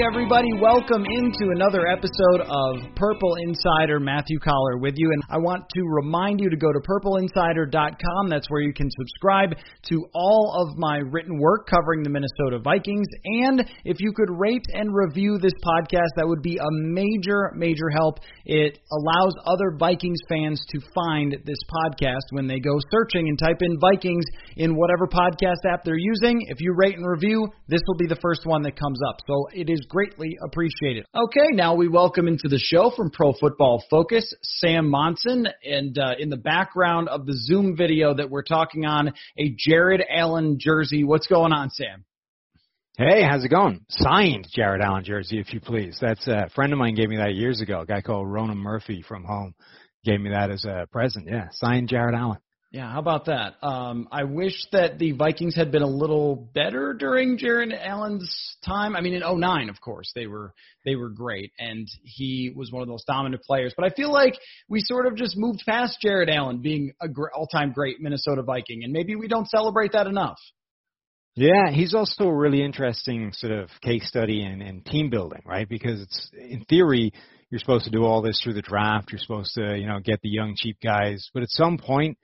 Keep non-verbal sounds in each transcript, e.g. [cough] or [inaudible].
Everybody. Welcome into another episode of Purple Insider. Matthew Coller with you. And I want to remind you to go to purpleinsider.com. That's where you can subscribe to all of my written work covering the Minnesota Vikings. And if you could rate and review this podcast, that would be a major, major help. It allows other Vikings fans to find this podcast when they go searching and type in Vikings in whatever podcast app they're using. If you rate and review, this will be the first one that comes up. So it is greatly appreciated. Okay, now we welcome into the show from Pro Football Focus, Sam Monson, and uh, in the background of the Zoom video that we're talking on, a Jared Allen jersey. What's going on, Sam? Hey, how's it going? Signed Jared Allen jersey, if you please. That's a friend of mine gave me that years ago. A guy called Ronan Murphy from home gave me that as a present. Yeah, signed Jared Allen. Yeah, how about that? Um, I wish that the Vikings had been a little better during Jared Allen's time. I mean, in 09, of course, they were they were great, and he was one of those dominant players. But I feel like we sort of just moved past Jared Allen being a gr- all-time great Minnesota Viking, and maybe we don't celebrate that enough. Yeah, he's also a really interesting sort of case study in, in team building, right? Because it's in theory you're supposed to do all this through the draft. You're supposed to, you know, get the young cheap guys, but at some point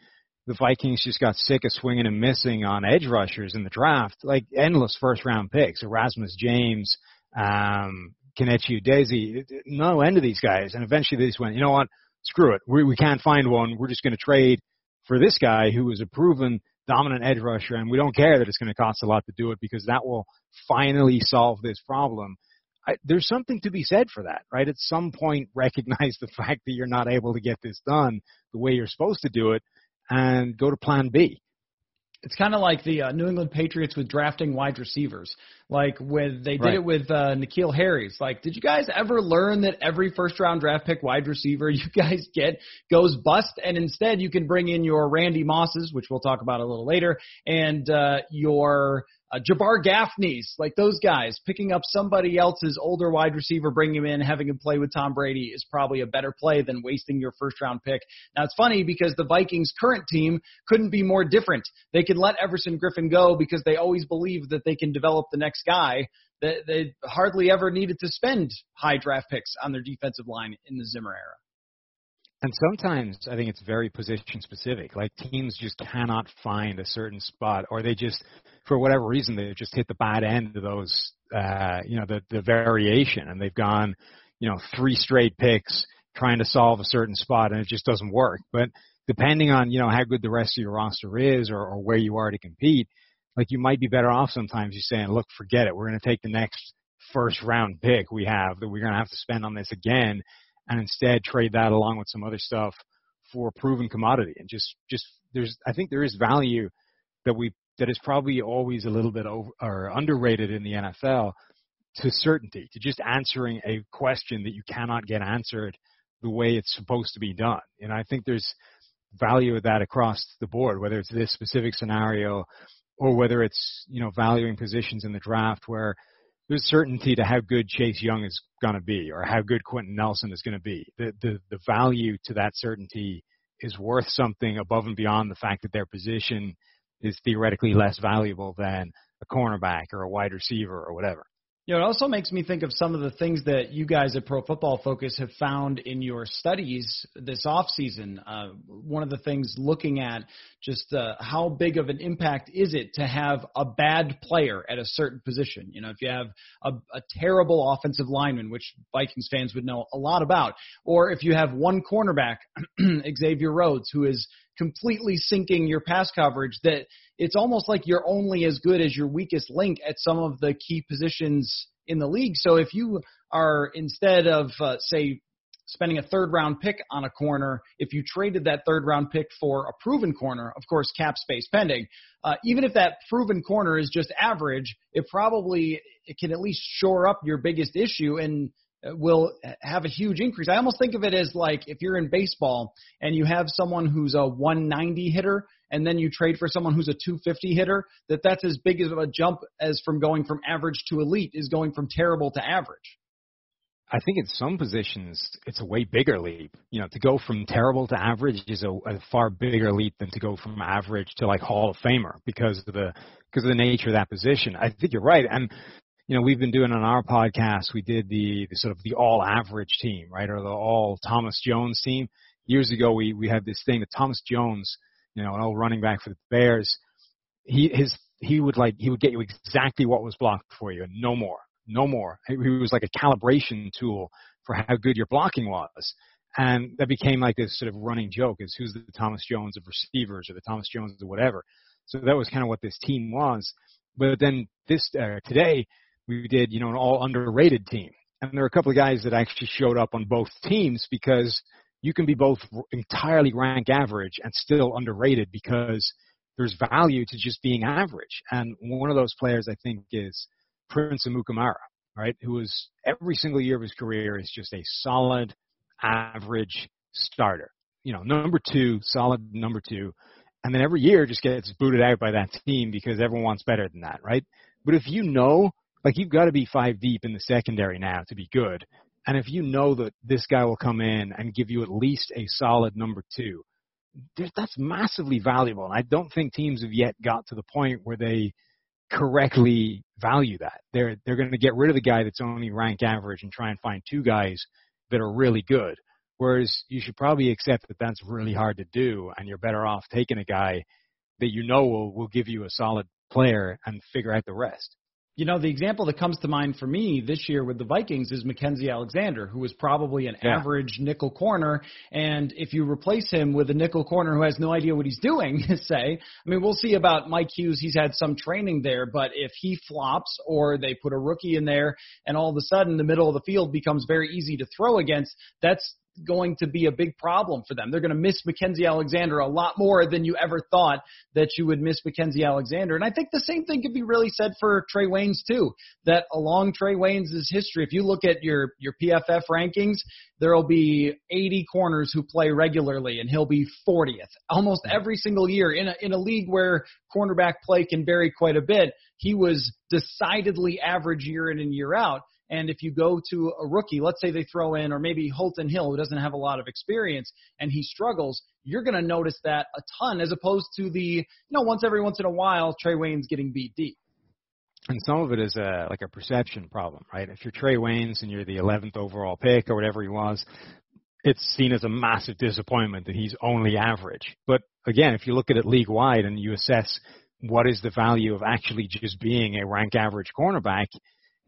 the Vikings just got sick of swinging and missing on edge rushers in the draft, like endless first round picks, Erasmus James, um, Kenechi Udeze, no end of these guys. And eventually they just went, you know what? Screw it. We, we can't find one. We're just going to trade for this guy who is a proven dominant edge rusher, and we don't care that it's going to cost a lot to do it because that will finally solve this problem. I, there's something to be said for that, right? At some point, [laughs] recognize the fact that you're not able to get this done the way you're supposed to do it, and go to plan B. It's kind of like the uh, New England Patriots with drafting wide receivers. Like when they did right. it with uh, N'Keal Harry's. Like, did you guys ever learn that every first round draft pick wide receiver [laughs] you guys get goes bust, and instead you can bring in your Randy Mosses, which we'll talk about a little later, and uh, your uh, Jabar Gaffney's, like those guys, picking up somebody else's older wide receiver, bringing him in, having him play with Tom Brady is probably a better play than wasting your first round pick. Now it's funny because the Vikings' current team couldn't be more different. They can let Everson Griffen go because they always believe that they can develop the next guy. They, they hardly ever needed to spend high draft picks on their defensive line in the Zimmer era. And sometimes I think it's very position specific. Like teams just cannot find a certain spot, or they just, for whatever reason, they just hit the bad end of those, uh, you know, the the variation, and they've gone, you know, three straight picks trying to solve a certain spot, and it just doesn't work. But depending on you know how good the rest of your roster is, or, or where you are to compete, like you might be better off sometimes. You saying, look, forget it. We're going to take the next first round pick we have that we're going to have to spend on this again and instead trade that along with some other stuff for proven commodity. And just just there's I think there is value that we that is probably always a little bit over or underrated in the NFL to certainty to just answering a question that you cannot get answered the way it's supposed to be done. And I think there's value of that across the board whether it's this specific scenario or whether it's you know valuing positions in the draft where there's certainty to how good Chase Young is going to be or how good Quentin Nelson is going to be. The, the the value to that certainty is worth something above and beyond the fact that their position is theoretically less valuable than a cornerback or a wide receiver or whatever. You know, it also makes me think of some of the things that you guys at Pro Football Focus have found in your studies this off season. Uh, one of the things looking at just uh, how big of an impact is it to have a bad player at a certain position. You know, if you have a, a terrible offensive lineman, which Vikings fans would know a lot about, or if you have one cornerback, [clears throat] Xavier Rhodes, who is completely sinking your pass coverage that it's almost like you're only as good as your weakest link at some of the key positions in the league. So if you are instead of uh, say spending a third round pick on a corner, if you traded that third round pick for a proven corner, of course cap space pending, uh, even if that proven corner is just average, it probably it can at least shore up your biggest issue and Uh, will have a huge increase. I almost think of it as like if you're in baseball and you have someone who's a 190 hitter and then you trade for someone who's a 250 hitter, that that's as big of a jump as from going from average to elite is going from terrible to average. I think in some positions it's a way bigger leap. You know, to go from terrible to average is a, a far bigger leap than to go from average to like Hall of Famer because of the because of the nature of that position. I think you're right, and you know, we've been doing on our podcast, we did the, the sort of the all average team, right? Or the all Thomas Jones team. Years ago, we, we had this thing that Thomas Jones, you know, an old running back for the Bears, he, his, he would like, he would get you exactly what was blocked for you and no more, no more. He was like a calibration tool for how good your blocking was. And that became like this sort of running joke is who's the Thomas Jones of receivers or the Thomas Jones of whatever. So that was kind of what this team was. But then this, uh, today, we did, you know, an all underrated team. And there are a couple of guys that actually showed up on both teams because you can be both entirely rank average and still underrated because there's value to just being average. And one of those players I think is Prince Amukamara, right? Who is every single year of his career is just a solid average starter. You know, number two, solid number two. And then every year just gets booted out by that team because everyone wants better than that, right? But if you know like you've got to be five deep in the secondary now to be good. And if you know that this guy will come in and give you at least a solid number two, that's massively valuable. And I don't think teams have yet got to the point where they correctly value that. They're they're going to get rid of the guy that's only rank average and try and find two guys that are really good. Whereas you should probably accept that that's really hard to do, and you're better off taking a guy that you know will will give you a solid player and figure out the rest. You know, the example that comes to mind for me this year with the Vikings is Mackensie Alexander, who was probably an yeah. average nickel corner. And if you replace him with a nickel corner who has no idea what he's doing, [laughs] say, I mean, we'll see about Mike Hughes. He's had some training there, but if he flops or they put a rookie in there and all of a sudden the middle of the field becomes very easy to throw against, that's going to be a big problem for them. They're going to miss Mackensie Alexander a lot more than you ever thought that you would miss Mackensie Alexander. And I think the same thing could be really said for Trae Waynes too. That along Trae Waynes' history, if you look at your your PFF rankings, there'll be 80 corners who play regularly, and he'll be 40th almost every single year in a in a league where cornerback play can vary quite a bit. He was decidedly average year in and year out. And if you go to a rookie, let's say they throw in, or maybe Holton Hill, who doesn't have a lot of experience, and he struggles, you're going to notice that a ton as opposed to the, you know, once every once in a while, Trae Waynes getting beat deep. And some of it is a, like a perception problem, right? If you're Trae Waynes and you're the 11th overall pick or whatever he was, it's seen as a massive disappointment that he's only average. But again, if you look at it league wide and you assess what is the value of actually just being a rank average cornerback,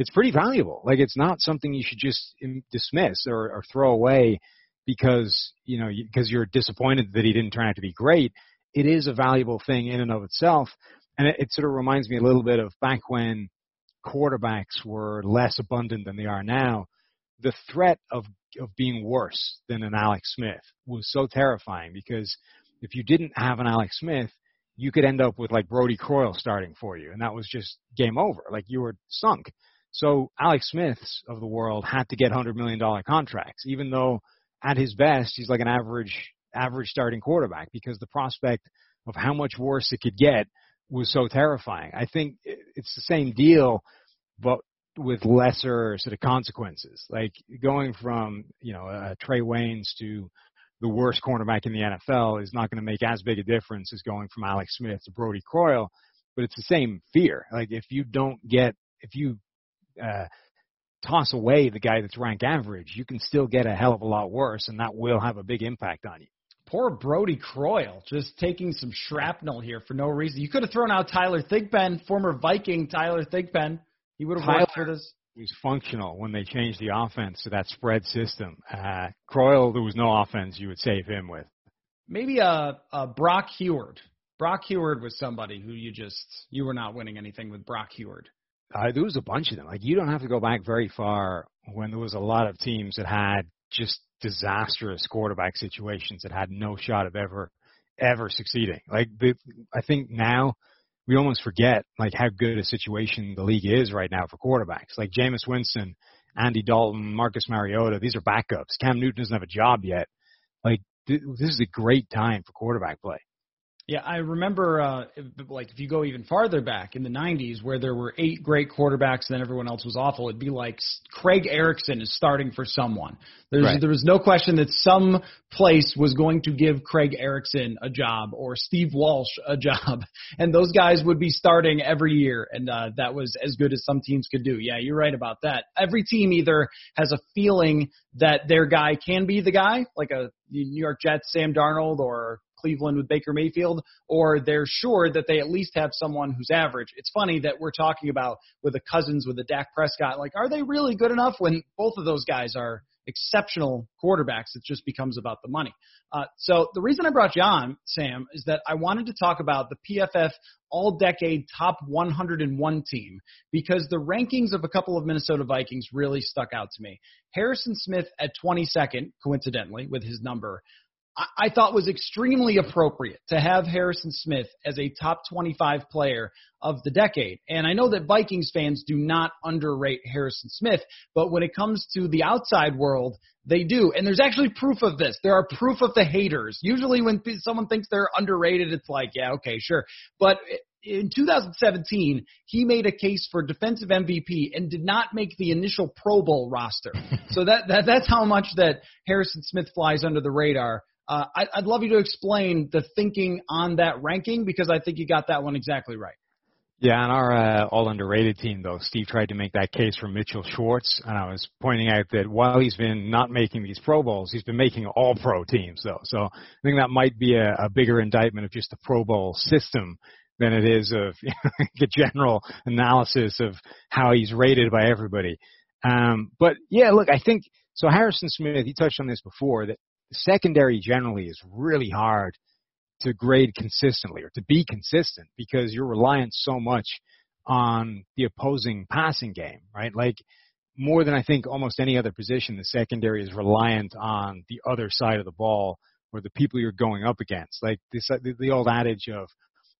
it's pretty valuable. Like it's not something you should just um, dismiss or, or throw away because you know because you're disappointed that he didn't turn out to be great. It is a valuable thing in and of itself, and it, it sort of reminds me a little bit of back when quarterbacks were less abundant than they are now. The threat of of being worse than an Alex Smith was so terrifying because if you didn't have an Alex Smith, you could end up with like Brodie Croyle starting for you, and that was just game over. Like you were sunk. So Alex Smiths of the world had to get hundred million dollar contracts, even though at his best he's like an average average starting quarterback because the prospect of how much worse it could get was so terrifying. I think it's the same deal, but with lesser sort of consequences. Like going from you know uh, Trae Waynes to the worst cornerback in the NFL is not going to make as big a difference as going from Alex Smith to Brodie Croyle, but it's the same fear. Like if you don't get, if you uh, toss away the guy that's rank average, you can still get a hell of a lot worse, and that will have a big impact on you. Poor Brodie Croyle, just taking some shrapnel here for no reason. You could have thrown out Tyler Thigpen, former Viking Tyler Thigpen. He would have Tyler, worked for this was functional when they changed the offense to that spread system. Uh, Croyle, there was no offense you would save him with. Maybe a, uh, a Brock Huard. Brock Huard was somebody who you just you were not winning anything with Brock Huard. Uh, there was a bunch of them. Like you don't have to go back very far when there was a lot of teams that had just disastrous quarterback situations that had no shot of ever ever succeeding. Like the, I think now we almost forget like how good a situation the league is right now for quarterbacks. Like Jameis Winston, Andy Dalton, Marcus Mariota, these are backups. Cam Newton doesn't have a job yet. Like th- this is a great time for quarterback play. Yeah, I remember, uh, like, if you go even farther back in the 90s where there were eight great quarterbacks and then everyone else was awful, it'd be like Craig Erickson is starting for someone. There's, right. There was no question that some place was going to give Craig Erickson a job or Steve Walsh a job, [laughs] and those guys would be starting every year, and uh, that was as good as some teams could do. Yeah, you're right about that. Every team either has a feeling that their guy can be the guy, like a New York Jets Sam Darnold or Cleveland with Baker Mayfield, or they're sure that they at least have someone who's average. It's funny that we're talking about with the Cousins, with the Dak Prescott. Like, are they really good enough when both of those guys are exceptional quarterbacks? It just becomes about the money. Uh, so the reason I brought you on, Sam, is that I wanted to talk about the PFF all decade top 101 team because the rankings of a couple of Minnesota Vikings really stuck out to me. Harrison Smith at 22nd, coincidentally, with his number, I thought was extremely appropriate to have Harrison Smith as a top 25 player of the decade. And I know that Vikings fans do not underrate Harrison Smith, but when it comes to the outside world, they do. And there's actually proof of this. There are proof of the haters. Usually when someone thinks they're underrated, it's like, yeah, okay, sure. But in 2017, he made a case for defensive MVP and did not make the initial Pro Bowl roster. [laughs] so that, that that's how much that Harrison Smith flies under the radar. Uh, I, I'd love you to explain the thinking on that ranking because I think you got that one exactly right. Yeah, on our uh, all underrated team, though, Steve tried to make that case for Mitchell Schwartz, and I was pointing out that while he's been not making these Pro Bowls, he's been making all Pro teams, though. So I think that might be a, a bigger indictment of just the Pro Bowl system than it is of [laughs] you know, the general analysis of how he's rated by everybody. Um, but yeah, look, I think so. Harrison Smith, he touched on this before that secondary generally is really hard to grade consistently or to be consistent because you're reliant so much on the opposing passing game, right? Like more than I think almost any other position, the secondary is reliant on the other side of the ball or the people you're going up against. Like this, uh, the, the old adage of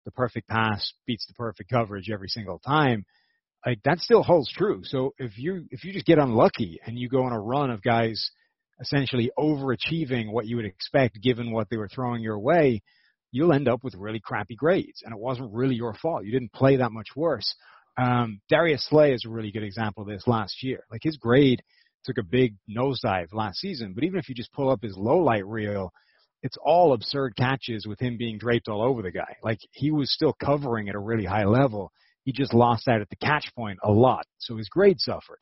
the perfect pass beats the perfect coverage every single time. Like that still holds true. So if you if you just get unlucky and you go on a run of guys essentially overachieving what you would expect given what they were throwing your way, you'll end up with really crappy grades. And it wasn't really your fault. You didn't play that much worse. Um, Darius Slay is a really good example of this last year. Like his grade took a big nosedive last season, but even if you just pull up his low light reel, it's all absurd catches with him being draped all over the guy. Like he was still covering at a really high level. He just lost out at the catch point a lot. So his grade suffered.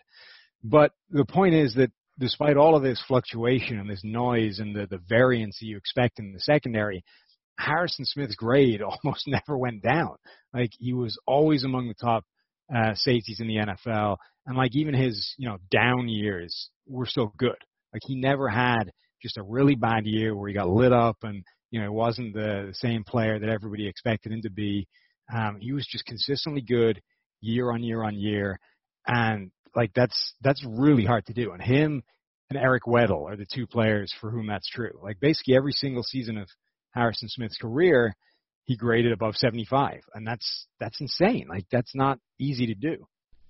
But the point is that despite all of this fluctuation and this noise and the, the variance that you expect in the secondary, Harrison Smith's grade [laughs] almost never went down. Like he was always among the top uh, safeties in the NFL, and like even his you know down years were still good. Like he never had just a really bad year where he got lit up and you know he wasn't the same player that everybody expected him to be. Um, he was just consistently good year on year on year, and like that's that's really hard to do. And him and Eric Weddle are the two players for whom that's true. Like basically every single season of Harrison Smith's career, he graded above 75, and that's that's insane. Like that's not easy to do.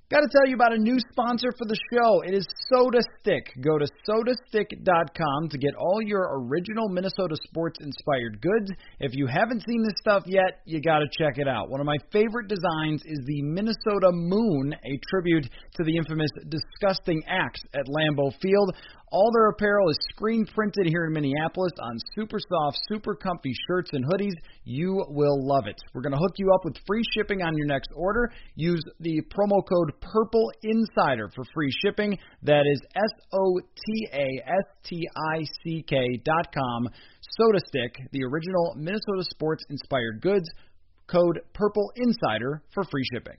Got to tell you about a new sponsor for the show. It is Sota Stick. Go to sotastick.com to get all your original Minnesota sports inspired goods. If you haven't seen this stuff yet, you got to check it out. One of my favorite designs is the Minnesota Moon, a tribute to the infamous disgusting acts at Lambeau Field. All their apparel is screen printed here in Minneapolis on super soft, super comfy shirts and hoodies. You will love it. We're going to hook you up with free shipping on your next order. Use the promo code Purple Insider for free shipping. That is S O T A S T I C K dot com. Sota Stick, the original Minnesota sports inspired goods. Code Purple Insider for free shipping.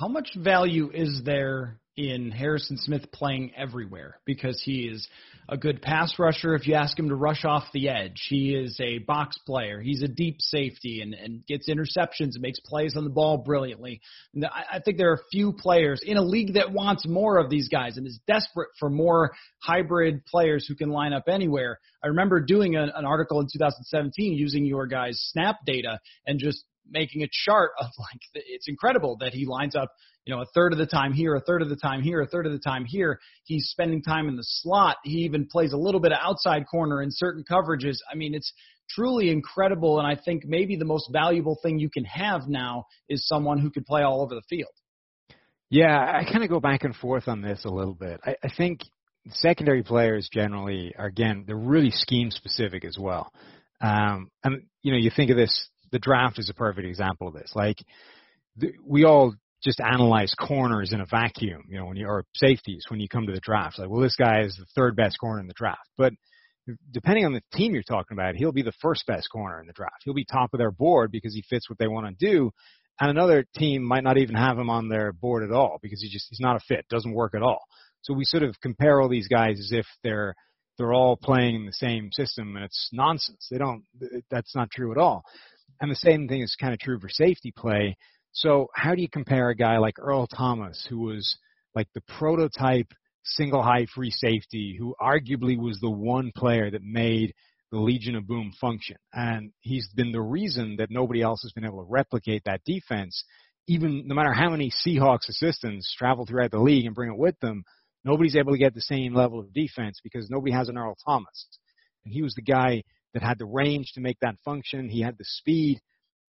How much value is there in Harrison Smith playing everywhere because he is a good pass rusher if you ask him to rush off the edge. He is a box player. He's a deep safety and, and gets interceptions and makes plays on the ball brilliantly. And I, I think there are a few players in a league that wants more of these guys and is desperate for more hybrid players who can line up anywhere. I remember doing an, an article in 2017 using your guys' snap data and just making a chart of [laughs] like it's incredible that he lines up you know, a third of the time here, a third of the time here, a third of the time here. He's spending time in the slot. He even plays a little bit of outside corner in certain coverages. I mean, it's truly incredible. And I think maybe the most valuable thing you can have now is someone who could play all over the field. Yeah, I kind of go back and forth on this a little bit. I, I think secondary players generally are, again, they're really scheme specific as well. Um, and, you know, you think of this, the draft is a perfect example of this. Like, we all just analyze corners in a vacuum, you know, when you or safeties when you come to the draft. Like, well, this guy is the third best corner in the draft, but depending on the team you're talking about, he'll be the first best corner in the draft. He'll be top of their board because he fits what they want to do, and another team might not even have him on their board at all because he just he's not a fit, doesn't work at all. So we sort of compare all these guys as if they're they're all playing in the same system, and it's nonsense. They don't. That's not true at all. And the same thing is kind of true for safety play. So how do you compare a guy like Earl Thomas, who was like the prototype single high free safety, who arguably was the one player that made the Legion of Boom function. And he's been the reason that nobody else has been able to replicate that defense. Even no matter how many Seahawks assistants travel throughout the league and bring it with them, nobody's able to get the same level of defense because nobody has an Earl Thomas. And he was the guy that had the range to make that function. He had the speed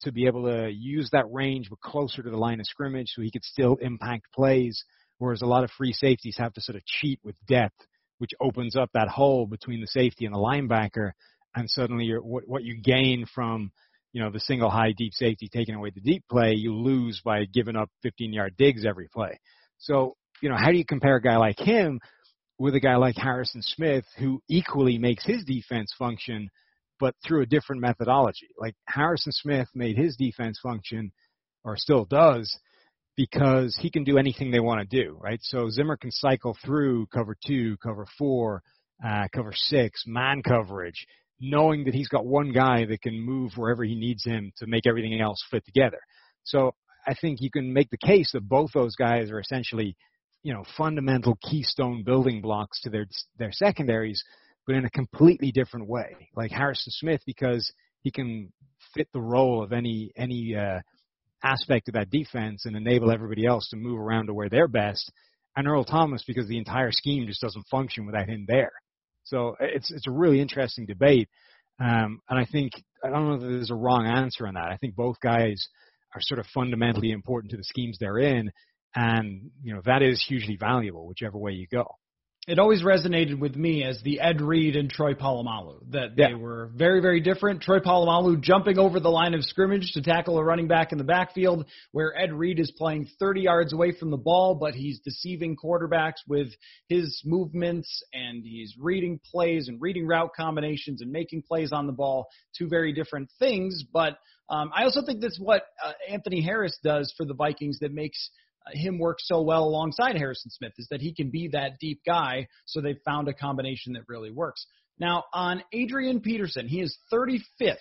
to be able to use that range but closer to the line of scrimmage so he could still impact plays, whereas a lot of free safeties have to sort of cheat with depth, which opens up that hole between the safety and the linebacker, and suddenly what, what you gain from you know the single high deep safety taking away the deep play, you lose by giving up 15 yard digs every play. So you know how do you compare a guy like him with a guy like Harrison Smith who equally makes his defense function but through a different methodology. Like Harrison Smith made his defense function, or still does, because he can do anything they want to do, right? So Zimmer can cycle through cover two, cover four, uh, cover six, man coverage, knowing that he's got one guy that can move wherever he needs him to make everything else fit together. So I think you can make the case that both those guys are essentially, you know, fundamental keystone building blocks to their their secondaries but in a completely different way. Like Harrison Smith, because he can fit the role of any any uh, aspect of that defense and enable everybody else to move around to where they're best. And Earl Thomas, because the entire scheme just doesn't function without him there. So it's it's a really interesting debate, um, and I think I don't know that there's a wrong answer on that. I think both guys are sort of fundamentally important to the schemes they're in, and you know that is hugely valuable, whichever way you go it always resonated with me as the Ed Reed and Troy Polamalu that they yeah. were very very different. Troy Polamalu jumping over the line of scrimmage to tackle a running back in the backfield, where Ed Reed is playing 30 yards away from the ball, but he's deceiving quarterbacks with his movements and he's reading plays and reading route combinations and making plays on the ball. Two very different things, but um, I also think that's what uh, Anthony Harris does for the Vikings that makes him work so well alongside Harrison Smith is that he can be that deep guy. So they've found a combination that really works. Now, on Adrian Peterson, he is 35th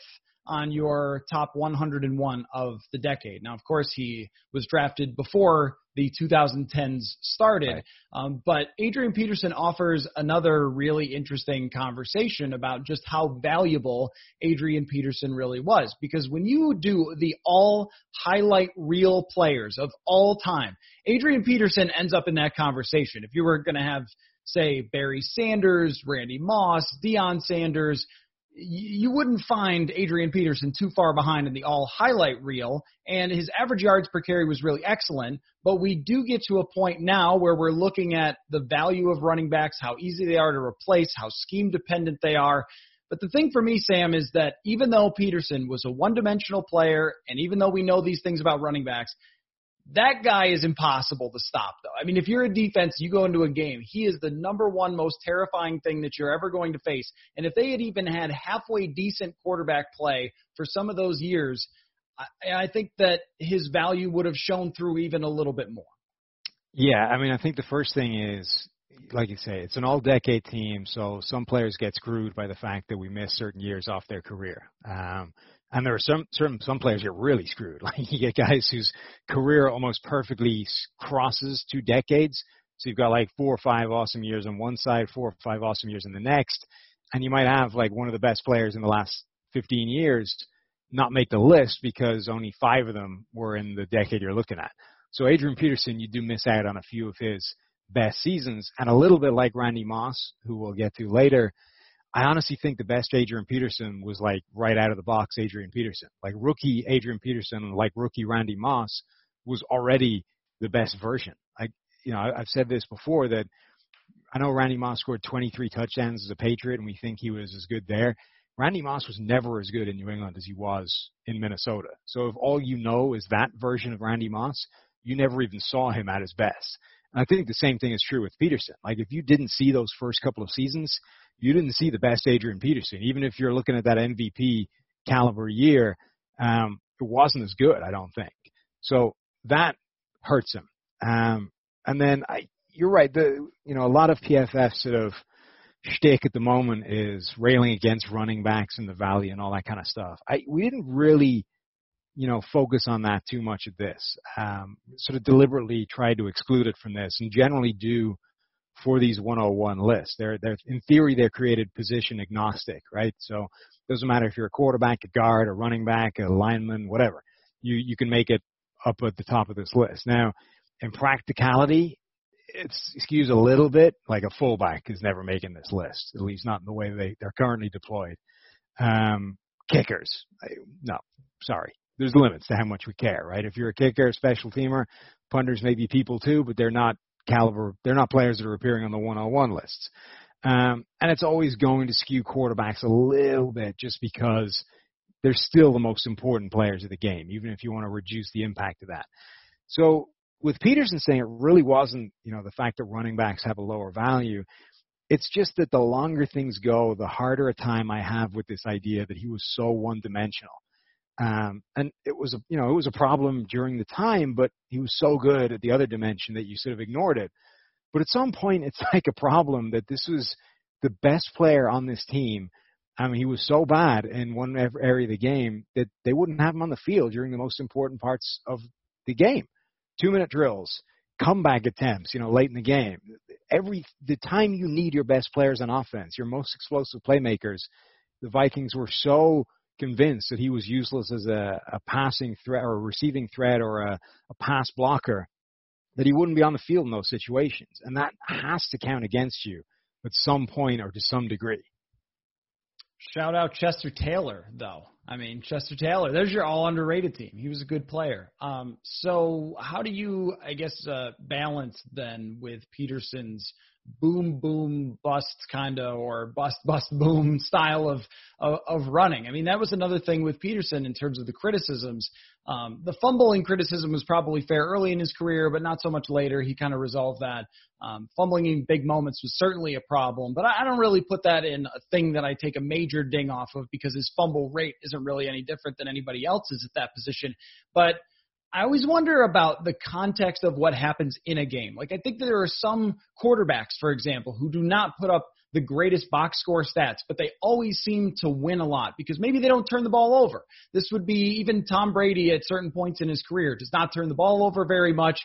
on your top 101 of the decade. Now, of course, he was drafted before the 2010s started. Right. Um, but Adrian Peterson offers another really interesting conversation about just how valuable Adrian Peterson really was. Because when you do the all highlight reel players of all time, Adrian Peterson ends up in that conversation. If you were going to have say Barry Sanders, Randy Moss, Deion Sanders, you wouldn't find Adrian Peterson too far behind in the all highlight reel, and his average yards per carry was really excellent. But we do get to a point now where we're looking at the value of running backs, how easy they are to replace, how scheme dependent they are. But the thing for me, Sam, is that even though Peterson was a one dimensional player, and even though we know these things about running backs, that guy is impossible to stop, though. I mean, if you're a defense, you go into a game, he is the number one most terrifying thing that you're ever going to face. And if they had even had halfway decent quarterback play for some of those years, I, I think that his value would have shown through even a little bit more. Yeah, I mean, I think the first thing is, like you say, it's an all-decade team, so some players get screwed by the fact that we miss certain years off their career. Um, and there are some certain some players get really screwed. [laughs] Like you get guys whose career almost perfectly crosses two decades. So you've got like four or five awesome years on one side, four or five awesome years in the next, and you might have like one of the best players in the last 15 years not make the list because only five of them were in the decade you're looking at. So Adrian Peterson, you do miss out on a few of his best seasons, and a little bit like Randy Moss, who we'll get to later I honestly think the best Adrian Peterson was like right out of the box Adrian Peterson. Like rookie Adrian Peterson, like rookie Randy Moss was already the best version. I, you know, I've said this before that I know Randy Moss scored 23 touchdowns as a Patriot and we think he was as good there. Randy Moss was never as good in New England as he was in Minnesota. So if all you know is that version of Randy Moss, you never even saw him at his best. And I think the same thing is true with Peterson. Like if you didn't see those first couple of seasons, you didn't see the best Adrian Peterson. Even if you're looking at that MVP caliber year, um, it wasn't as good, I don't think. So that hurts him. Um, and then I, you're right. The you know a lot of PFF sort of shtick at the moment is railing against running backs in the valley and all that kind of stuff. I we didn't really you know focus on that too much at this. Um, sort of deliberately tried to exclude it from this, and generally do for these 101 lists. They're, they're in theory they're created position agnostic, right? So it doesn't matter if you're a quarterback, a guard, a running back, a lineman, whatever. You you can make it up at the top of this list. Now, in practicality, it's skews a little bit. Like a fullback is never making this list, at least not in the way they they're currently deployed. Um, kickers, no, sorry. There's limits to how much we care, right? If you're a kicker, special teamer, punters may be people too, but they're not caliber. They're not players that are appearing on the one-on-one lists. Um, and it's always going to skew quarterbacks a little bit just because they're still the most important players of the game, even if you want to reduce the impact of that. So with Peterson saying it really wasn't, you know, the fact that running backs have a lower value. It's just that the longer things go, the harder a time I have with this idea that he was so one dimensional. Um, and it was a, you know, it was a problem during the time, but he was so good at the other dimension that you sort of ignored it. But at some point, it's [laughs] like a problem that this was the best player on this team. I mean, he was so bad in one area of the game that they wouldn't have him on the field during the most important parts of the game. Two minute drills, comeback attempts, you know, late in the game. Every, the time you need your best players on offense, your most explosive playmakers, the Vikings were so convinced that he was useless as a, a passing threat or a receiving threat or a, a pass blocker, that he wouldn't be on the field in those situations. And that has to count against you at some point or to some degree. Shout out Chester Taylor, though. I mean, Chester Taylor, there's your all underrated team. He was a good player. Um, so, how do you, I guess, uh, balance then with Peterson's boom boom bust kind of or bust bust boom [laughs] style of, of, of running. I mean that was another thing with Peterson in terms of the criticisms. Um, the fumbling criticism was probably fair early in his career, but not so much later. He kind of resolved that. Um, fumbling in big moments was certainly a problem, but I, I don't really put that in a thing that I take a major ding off of because his fumble rate isn't really any different than anybody else's at that position. But I always wonder about the context of what happens in a game. Like I think there are some quarterbacks, for example, who do not put up the greatest box score stats, but they always seem to win a lot because maybe they don't turn the ball over. This would be even Tom Brady at certain points in his career does not turn the ball over very much.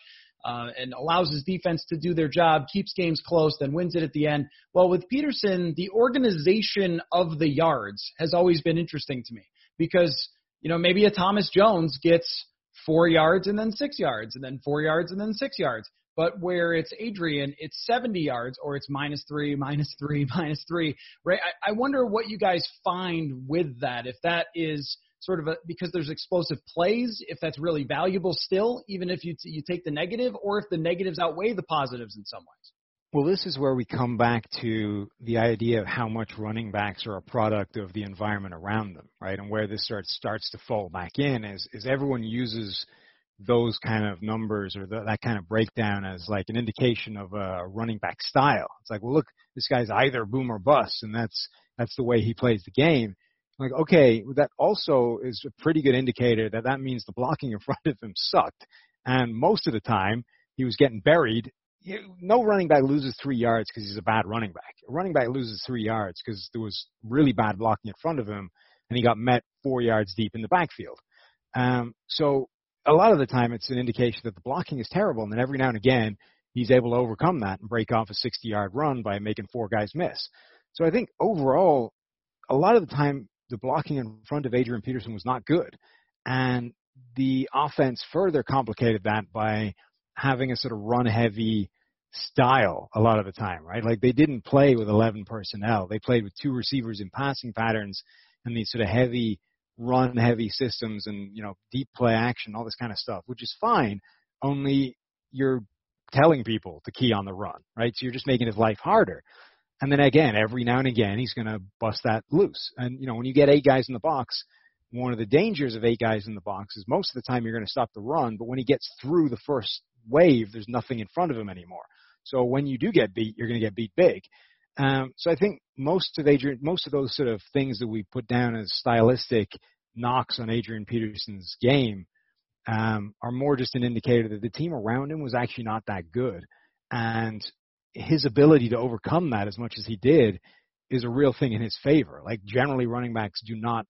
uh, and allows his defense to do their job, keeps games close, then wins it at the end. Well, with Peterson, the organization of the yards has always been interesting to me because, you know, maybe a Thomas Jones gets four yards and then six yards and then four yards and then six yards. But where it's Adrian, it's 70 yards or it's minus three, minus three, [laughs] minus three, right? I, I wonder what you guys find with that. If that is sort of a, because there's explosive plays, if that's really valuable still, even if you, t- you take the negative or if the negatives outweigh the positives in some ways. Well, this is where we come back to the idea of how much running backs are a product of the environment around them, right? And where this starts starts to fall back in is is everyone uses those kind of numbers or the, that kind of breakdown as like an indication of a running back style. It's like, well, look, this guy's either boom or bust, and that's that's the way he plays the game. Like, okay, that also is a pretty good indicator that that means the blocking in [laughs] front of him sucked, and most of the time he was getting buried. No running back loses three yards because he's a bad running back. A running back loses three yards because there was really bad blocking in front of him, and he got met four yards deep in the backfield. Um, so a lot of the time it's an indication that the blocking is terrible, and then every now and again he's able to overcome that and break off a 60-yard run by making four guys miss. So I think overall, a lot of the time the blocking in front of Adrian Peterson was not good, and the offense further complicated that by having a sort of run-heavy style a lot of the time, right? Like they didn't play with 11 personnel; they played with two receivers in passing patterns and these sort of heavy run heavy systems and you know deep play action, all this kind of stuff, which is fine. Only you're telling people to key on the run, right? So you're just making his life harder. And then again, every now and again, he's going to bust that loose. And you know, when you get eight guys in the box, one of the dangers of eight guys in the box is most of the time you're going to stop the run, but when he gets through the first wave, there's nothing in front of him anymore. So when you do get beat, you're going to get beat big. Um, so I think most of Adrian, most of those sort of things that we put down as stylistic knocks on Adrian Peterson's game um, are more just an indicator that the team around him was actually not that good, and his ability to overcome that as much as he did is a real thing in his favor. Like generally, running backs do not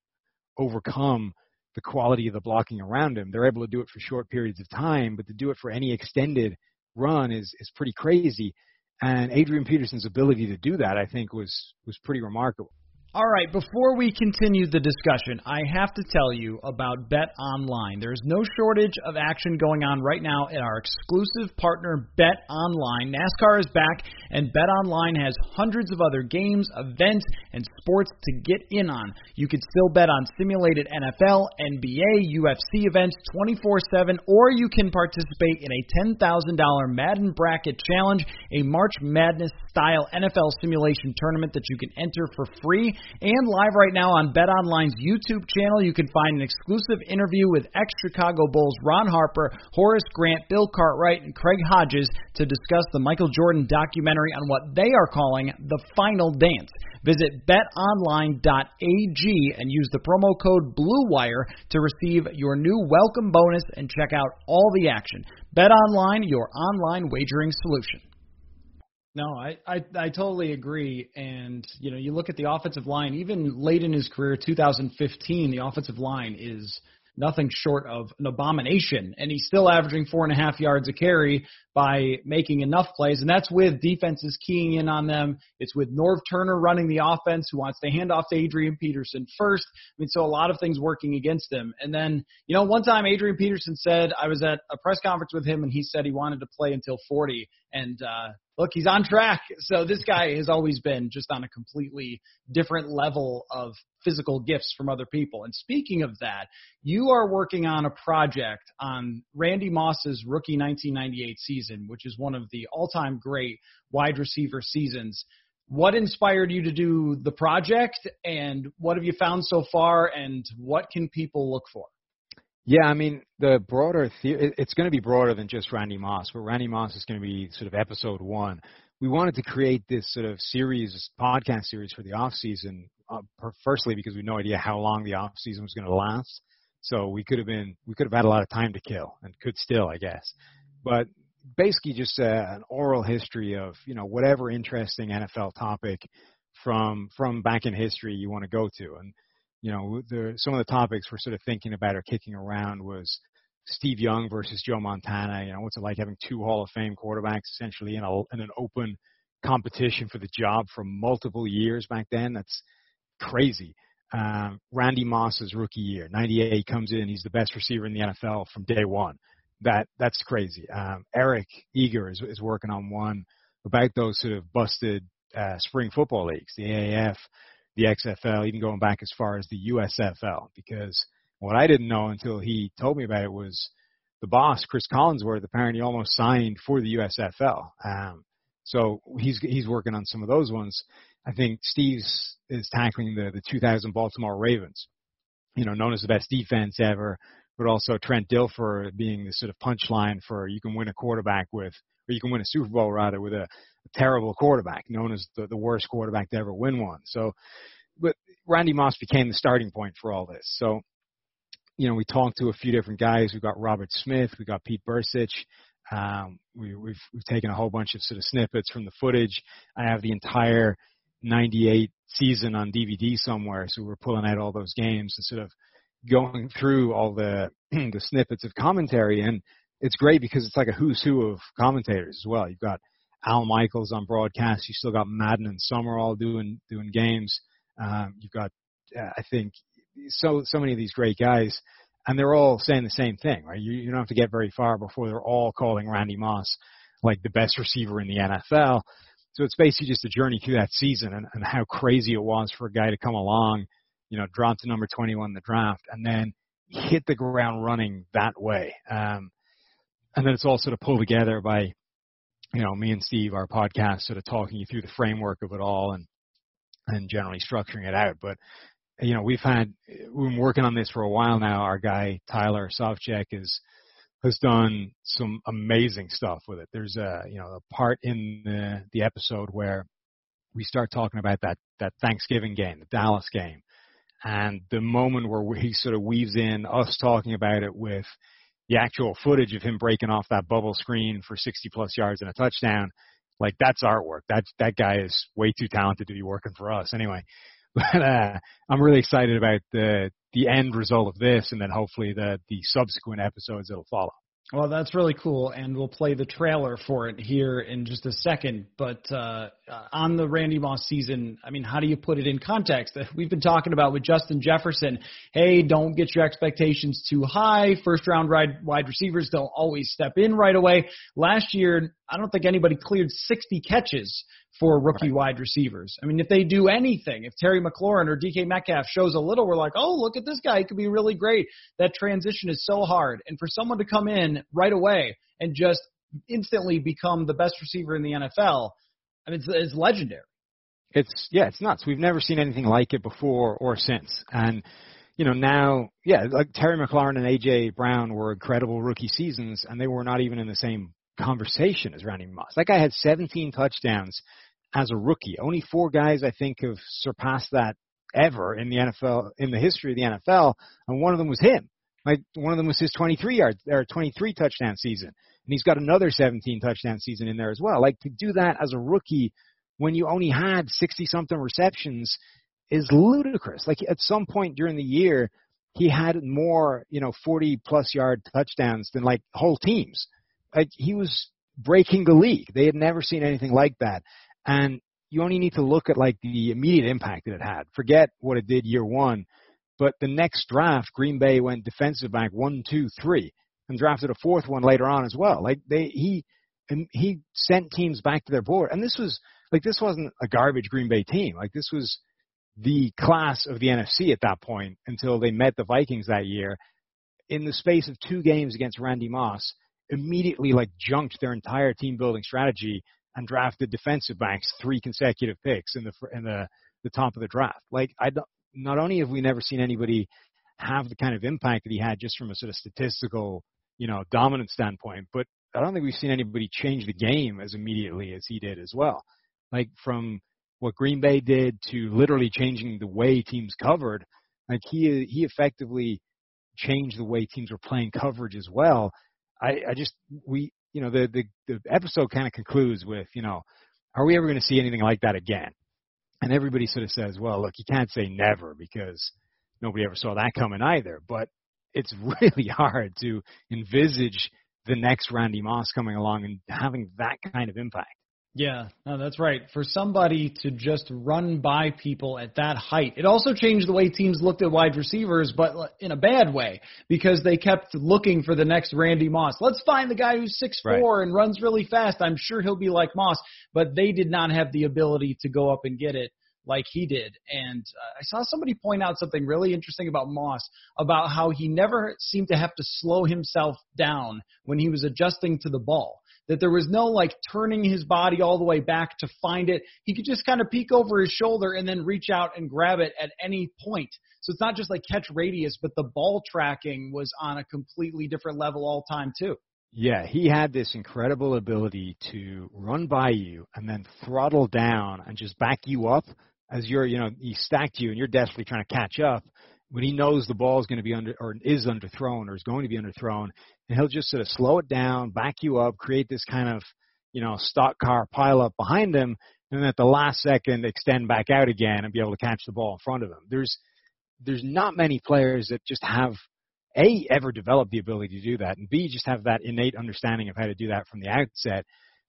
overcome the quality of the blocking around him. They're able to do it for short periods of time, but to do it for any extended run is is pretty crazy. And Adrian Peterson's ability to do that, I think, was was pretty remarkable. All right, before we continue the discussion, I have to tell you about Bet Online. There's no shortage of action going on right now at our exclusive partner, Bet Online. NASCAR is back, and Bet Online has hundreds of other games, events, and sports to get in on. You can still bet on simulated NFL, NBA, UFC events 24 7, or you can participate in a $10,000 Madden Bracket Challenge, a March Madness style NFL simulation tournament that you can enter for free. And live right now on Bet Online's YouTube channel, you can find an exclusive interview with ex Chicago Bulls Ron Harper, Horace Grant, Bill Cartwright, and Craig Hodges to discuss the Michael Jordan documentary on what they are calling the final dance. Visit betonline.ag and use the promo code BLUEWIRE to receive your new welcome bonus and check out all the action. Bet Online, your online wagering solution. No, I, I I totally agree. And you know, you look at the offensive line. Even late in his career, 2015, the offensive line is nothing short of an abomination. And he's still averaging four and a half yards a carry by making enough plays. And that's with defenses keying in on them. It's with Norv Turner running the offense who wants to hand off to Adrian Peterson first. I mean, so a lot of things working against him. And then, you know, one time Adrian Peterson said, I was at a press conference with him and he said he wanted to play until 40. And, uh, look, he's on track. So this guy has always been just on a completely different level of physical gifts from other people. And speaking of that, you are working on a project on Randy Moss's rookie 1998 season, which is one of the all-time great wide receiver seasons. What inspired you to do the project and what have you found so far and what can people look for? Yeah, I mean the broader the- it's going to be broader than just Randy Moss, but Randy Moss is going to be sort of episode one. We wanted to create this sort of series, podcast series for the off season. Uh, firstly, because we had no idea how long the off season was going to last, so we could have been we could have had a lot of time to kill, and could still, I guess. But basically, just uh, an oral history of you know whatever interesting NFL topic from from back in history you want to go to, and you know, the, some of the topics we're sort of thinking about or kicking around was Steve Young versus Joe Montana. You know, what's it like having two Hall of Fame quarterbacks essentially in, a, in an open competition for the job for multiple years back then? That's crazy. Um, Randy Moss's rookie year, 98 comes in, he's the best receiver in the NFL from day one. That that's crazy. Um, Eric Eager is, is working on one about those sort of busted uh, spring football leagues, the AAF, the XFL, even going back as far as the USFL, because what I didn't know until he told me about it was the boss, Chris Collinsworth, apparently almost signed for the USFL. Um, so he's he's working on some of those ones. I think Steve's is tackling the the 2000 Baltimore Ravens, you know, known as the best defense ever, but also Trent Dilfer being the sort of punchline for you can win a quarterback with, or you can win a Super Bowl rather with a, a terrible quarterback, known as the, the worst quarterback to ever win one. So, but Randy Moss became the starting point for all this. So, you know, we talked to a few different guys. We've got Robert Smith, we got Pete Bercich. Um, we, we've we've taken a whole bunch of sort of snippets from the footage. I have the entire 98 season on DVD somewhere, so we're pulling out all those games and sort of going through all the [clears throat] the snippets of commentary, and it's great because it's like a who's who of commentators as well. You've got Al Michaels on broadcast. You still got Madden and Summerall doing doing games. Um, you've got uh, I think so so many of these great guys, and they're all saying the same thing, right? You, you don't have to get very far before they're all calling Randy Moss like the best receiver in the NFL. So it's basically just a journey through that season and, and how crazy it was for a guy to come along, you know, drop to number 21 in the draft and then hit the ground running that way. Um, and then it's all sort of pulled together by, you know, me and Steve, our podcast, sort of talking you through the framework of it all and and generally structuring it out. But you know, we've had we've been working on this for a while now. Our guy Tyler Sovchek is has done some amazing stuff with it. There's a you know a part in the the episode where we start talking about that that Thanksgiving game, the Dallas game, and the moment where he sort of weaves in us talking about it with the actual footage of him breaking off that bubble screen for 60 plus yards and a touchdown. Like that's artwork. That that guy is way too talented to be working for us. Anyway, [laughs] but uh, I'm really excited about the the end result of this, and then hopefully the the subsequent episodes that'll follow. Well, that's really cool, and we'll play the trailer for it here in just a second. But uh, on the Randy Moss season, I mean, how do you put it in context? [laughs] We've been talking about with Justin Jefferson. Hey, don't get your expectations too high. First round wide wide receivers don't always step in right away. Last year, I don't think anybody cleared 60 catches for rookie right. wide receivers. I mean, if they do anything, if Terry McLaurin or DK Metcalf shows a little, we're like, oh, look at this guy. He could be really great. That transition is so hard. And for someone to come in right away and just instantly become the best receiver in the NFL, I mean, it's, it's legendary. It's, yeah, it's nuts. We've never seen anything like it before or since. And, you know, now, yeah, like Terry McLaurin and A.J. Brown were incredible rookie seasons, and they were not even in the same conversation as Randy Moss. That guy had 17 touchdowns as a rookie. Only four guys I think have surpassed that ever in the NFL in the history of the NFL, and one of them was him. Like one of them was his 23 yard or 23 touchdown season, and he's got another 17 touchdown season in there as well. Like to do that as a rookie when you only had 60 something receptions is ludicrous. Like at some point during the year, he had more, you know, 40 plus yard touchdowns than like whole teams. Like he was breaking the league. They had never seen anything like that. And you only need to look at like the immediate impact that it had. Forget what it did year one. But the next draft, Green Bay went defensive back one, two, three, and drafted a fourth one later on as well. Like they, he, he sent teams back to their board. And this was like this wasn't a garbage Green Bay team. Like this was the class of the NFC at that point until they met the Vikings that year. In the space of two games against Randy Moss, immediately like junked their entire team building strategy and drafted defensive backs three consecutive picks in the in the the top of the draft. Like I don't, not only have we never seen anybody have the kind of impact that he had just from a sort of statistical, you know, dominant standpoint, but I don't think we've seen anybody change the game as immediately as he did as well. Like from what Green Bay did to literally changing the way teams covered, like he he effectively changed the way teams were playing coverage as well. I, I just we you know, the the, the episode kind of concludes with, you know, are we ever going to see anything like that again? And everybody sort of says, well, look, you can't say never because nobody ever saw that coming either. But it's [laughs] really hard to envisage the next Randy Moss coming along and having that kind of impact. Yeah, no, that's right. For somebody to just run by people at that height, it also changed the way teams looked at wide receivers, but in a bad way because they kept looking for the next Randy Moss. Let's find the guy who's six right. four and runs really fast. I'm sure he'll be like Moss, but they did not have the ability to go up and get it like he did. And uh, I saw somebody point out something really interesting about Moss about how he never seemed to have to slow himself down when he was adjusting to the ball that there was no like turning his body all the way back to find it. He could just kind of peek over his shoulder and then reach out and grab it at any point. So it's not just like catch radius, but the ball tracking was on a completely different level all time too. Yeah, he had this incredible ability to run by you and then throttle down and just back you up as you're, you know, he stacked you and you're desperately trying to catch up when he knows the ball is going to be under or is underthrown or is going to be underthrown, and he'll just sort of slow it down, back you up, create this kind of you know stock car pile up behind him, and then at the last second extend back out again and be able to catch the ball in front of him. There's there's not many players that just have a ever developed the ability to do that, and b just have that innate understanding of how to do that from the outset.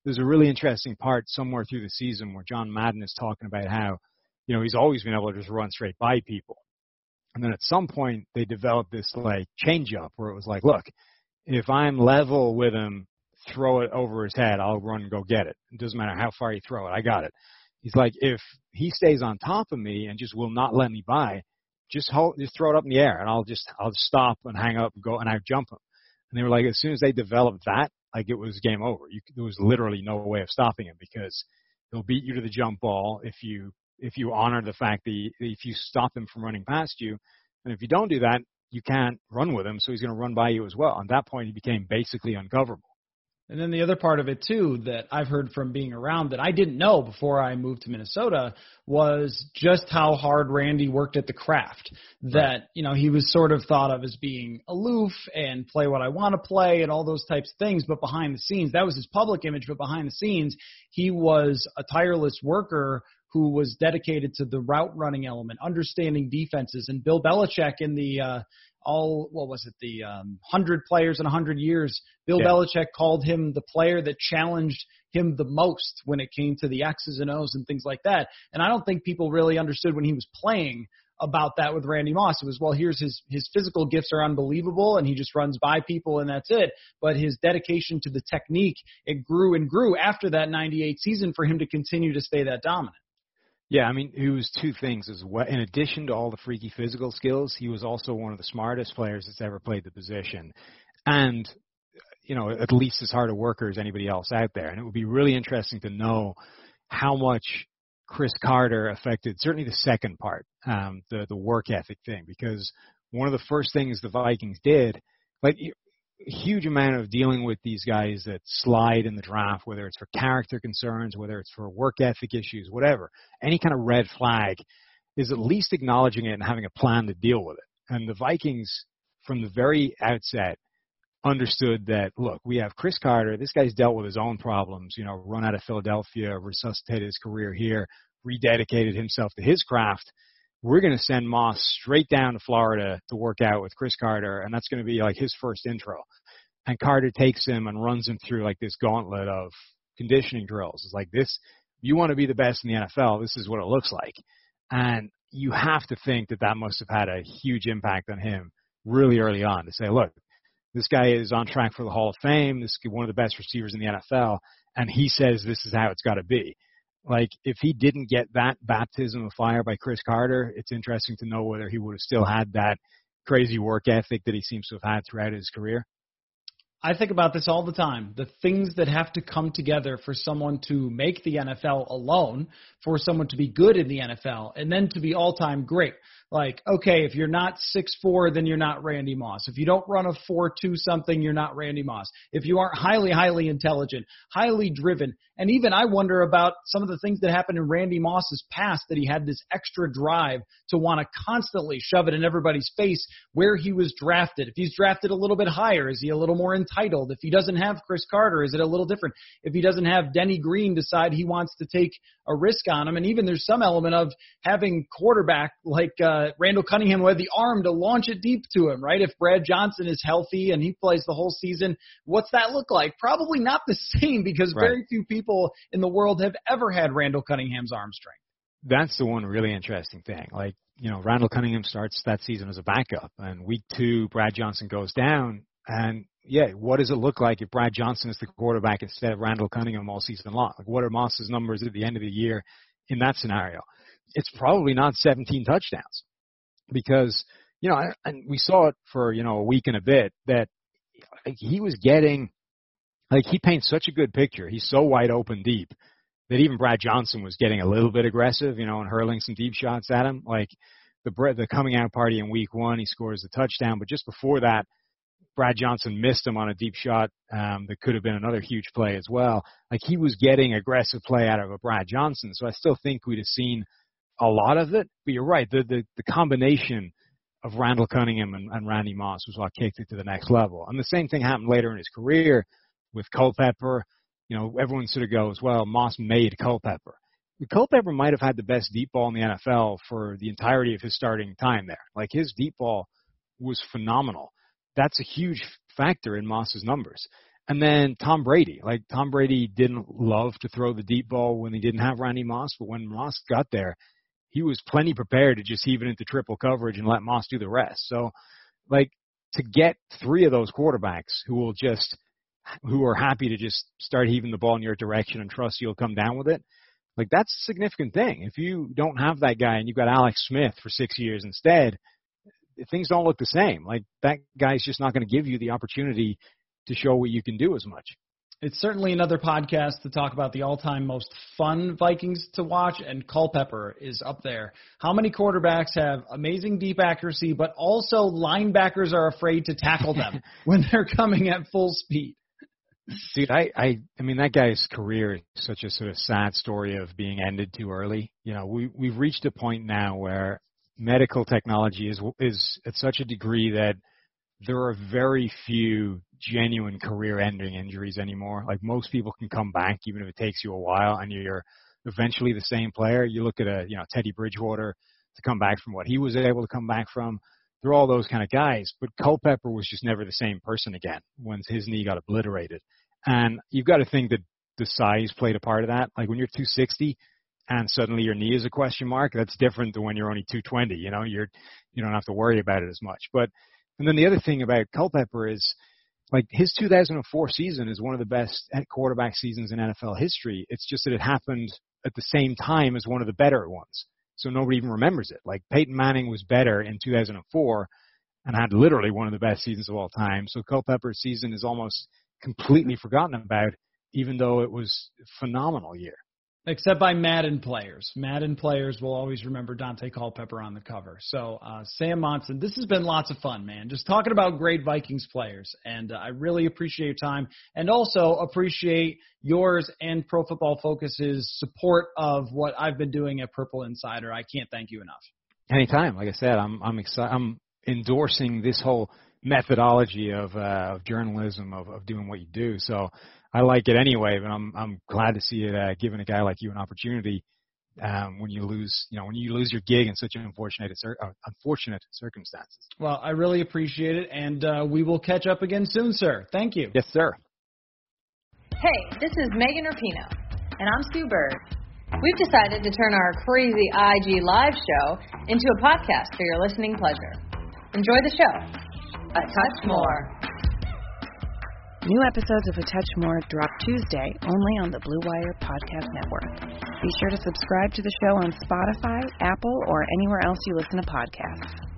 There's a really interesting part somewhere through the season where John Madden is talking about how you know he's always been able to just run straight by people and then at some point they developed this like change up where it was like, look, if I'm level with him, throw it over his head, I'll run and go get it. It doesn't matter how far you throw it, I got it. He's like, if he stays on top of me and just will not let me by, just hold, just throw it up in the air, and I'll just I'll stop and hang up and go and I jump him. And they were like, as soon as they developed that, like it was game over. You, there was literally no way of stopping him because he'll beat you to the jump ball if you if you honor the fact that if you stop him from running past you, and if you don't do that, you can't run with him, so he's going to run by you as well. At that point, he became basically uncoverable. And then the other part of it too that I've heard from being around that I didn't know before I moved to Minnesota was just how hard Randy worked at the craft. That, right. you know, he was sort of thought of as being aloof and play what I want to play and all those types of things, but behind the scenes, that was his public image, but behind the scenes, he was a tireless worker who was dedicated to the route running element, understanding defenses, and Bill Belichick in the uh, all what was it the um, hundred players in a hundred years. Bill yeah. Belichick called him the player that challenged him the most when it came to the X's and O's and things like that. And I don't think people really understood when he was playing about that with Randy Moss. It was, well, here's his his physical gifts are unbelievable, and he just runs by people, and that's it. But his dedication to the technique, it grew and grew after that '98 season for him to continue to stay that dominant. Yeah, I mean, he was two things as well. In addition to all the freaky physical skills, he was also one of the smartest players that's ever played the position, and you know, at least as hard a worker as anybody else out there. And it would be really interesting to know how much Cris Carter affected certainly the second part, um, the the work ethic thing, because one of the first things the Vikings did, like huge amount of dealing with these guys that slide in the draft, whether it's for character concerns, whether it's for work ethic issues, whatever. Any kind of red flag is at least acknowledging it and having a plan to deal with it. And the Vikings, from the very outset, understood that look, we have Cris Carter. This guy's dealt with his own problems. You know, run out of Philadelphia, resuscitated his career here, rededicated himself to his craft we're going to send Moss straight down to Florida to work out with Cris Carter, and that's going to be like his first intro. And Carter takes him and runs him through like this gauntlet of conditioning drills. It's like this, you want to be the best in the NFL, this is what it looks like. And you have to think that that must have had a huge impact on him really early on to say, look, this guy is on track for the Hall of Fame. This is one of the best receivers in the NFL, and he says this is how it's got to be like if he didn't get that baptism of fire by Cris Carter, it's interesting to know whether he would have still had that crazy work ethic that he seems to have had throughout his career. I think about this all the time. The things that have to come together for someone to make the NFL alone, for someone to be good in the NFL, and then to be all time great like, okay, if you're not six four, then you're not Randy Moss. If you don't run a four two something, you're not Randy Moss. If you aren't highly, highly intelligent, highly driven, and even I wonder about some of the things that happened in Randy Moss's past that he had this extra drive to want to constantly shove it in everybody's face where he was drafted. If he's drafted a little bit higher, is he a little more entitled? If he doesn't have Cris Carter, is it a little different? If he doesn't have Denny Green decide he wants to take a risk on him, and even there's some element of having quarterback like uh, Randall Cunningham with the arm to launch it deep to him, right? If Brad Johnson is healthy and he plays the whole season, what's that look like? Probably not the [laughs] same because right. very few people in the world have ever had Randall Cunningham's arm strength. That's the one really interesting thing. Like you know, Randall Cunningham starts that season as a backup, and week two, Brad Johnson goes down. And yeah, what does it look like if Brad Johnson is the quarterback instead of Randall Cunningham all season long? Like, what are Moss's numbers at the end of the year in that scenario? It's probably not 17 touchdowns because you know, and we saw it for you know a week and a bit that he was getting like he paints such a good picture. He's so wide open deep that even Brad Johnson was getting a little bit aggressive, you know, and hurling some deep shots at him. Like the the coming out party in week one, he scores the touchdown, but just before that, Brad Johnson missed him on a deep shot um, that could have been another huge play as well. Like he was getting aggressive play out of a Brad Johnson, so I still think we'd have seen a lot of it. But you're right, the the, the combination of Randall Cunningham and, and Randy Moss was what kicked it to the next level. And the same thing happened later in his career with Culpepper you know, everyone sort of goes, well, Moss made Culpepper. Culpepper might have had the best deep ball in the NFL for the entirety of his starting time there. Like his deep ball was phenomenal. That's a huge factor in Moss's numbers. And then Tom Brady, like Tom Brady didn't love to throw the deep ball when he didn't have Randy Moss, but when Moss got there, he was plenty prepared to just heave it into triple coverage and let Moss do the rest. So, like to get three of those quarterbacks who will just who are happy to just start heaving the ball in your direction and trust you'll come down with it. Like that's a significant thing. If you don't have that guy and you've got Alex Smith for six years instead, things don't look the same. Like that guy's just not going to give you the opportunity to show what you can do as much. It's certainly another podcast to talk about the all-time most fun Vikings to watch, and Culpepper is up there. How many quarterbacks have amazing deep accuracy, but also linebackers are afraid to tackle them [laughs] when they're coming at full speed? Dude, I, I, I mean, that guy's career is such a sort of sad story of being ended too early. You know, we we've reached a point now where medical technology is is at such a degree that there are very few genuine career-ending injuries anymore. Like most people can come back even if it takes you a while, and you're eventually the same player. You look at a you know Teddy Bridgewater to come back from what he was able to come back from. They're all those kind of guys. But Culpepper was just never the same person again once his knee got obliterated. And you've got to think that the size played a part of that. Like when you're 260 and suddenly your knee is a question mark, that's different than when you're only 220. You know, you're you don't have to worry about it as much. But and then the other thing about Culpepper is like his 2004 season is one of the best quarterback seasons in NFL history. It's just that it happened at the same time as one of the better ones so nobody even remembers it. Like Peyton Manning was better in 2004 and had literally one of the best seasons of all time. So Culpepper's season is almost completely forgotten about, even though it was a phenomenal year except by Madden players. Madden players will always remember Daunte Culpepper on the cover. So, uh, Sam Monson, this has been lots of fun, man. Just talking about great Vikings players, and uh, I really appreciate your time, and also appreciate yours and Pro Football Focus's support of what I've been doing at Purple Insider. I can't thank you enough. Anytime, like I said, I'm I'm excited. I'm endorsing this whole methodology of uh, of journalism of, of doing what you do. So I like it anyway, but I'm I'm glad to see it uh, giving a guy like you an opportunity um, when you lose, you know, when you lose your gig in such an unfortunate uh, unfortunate circumstances. Well, I really appreciate it, and uh, we will catch up again soon, sir. Thank you. Yes, sir. Hey, this is Megan Rapinoe, and I'm Sue Bird. We've decided to turn our crazy IG live show into a podcast for your listening pleasure. Enjoy the show. A touch more. New episodes of A Touch More drop Tuesday only on the Blue Wire Podcast Network. Be sure to subscribe to the show on Spotify, Apple, or anywhere else you listen to podcasts.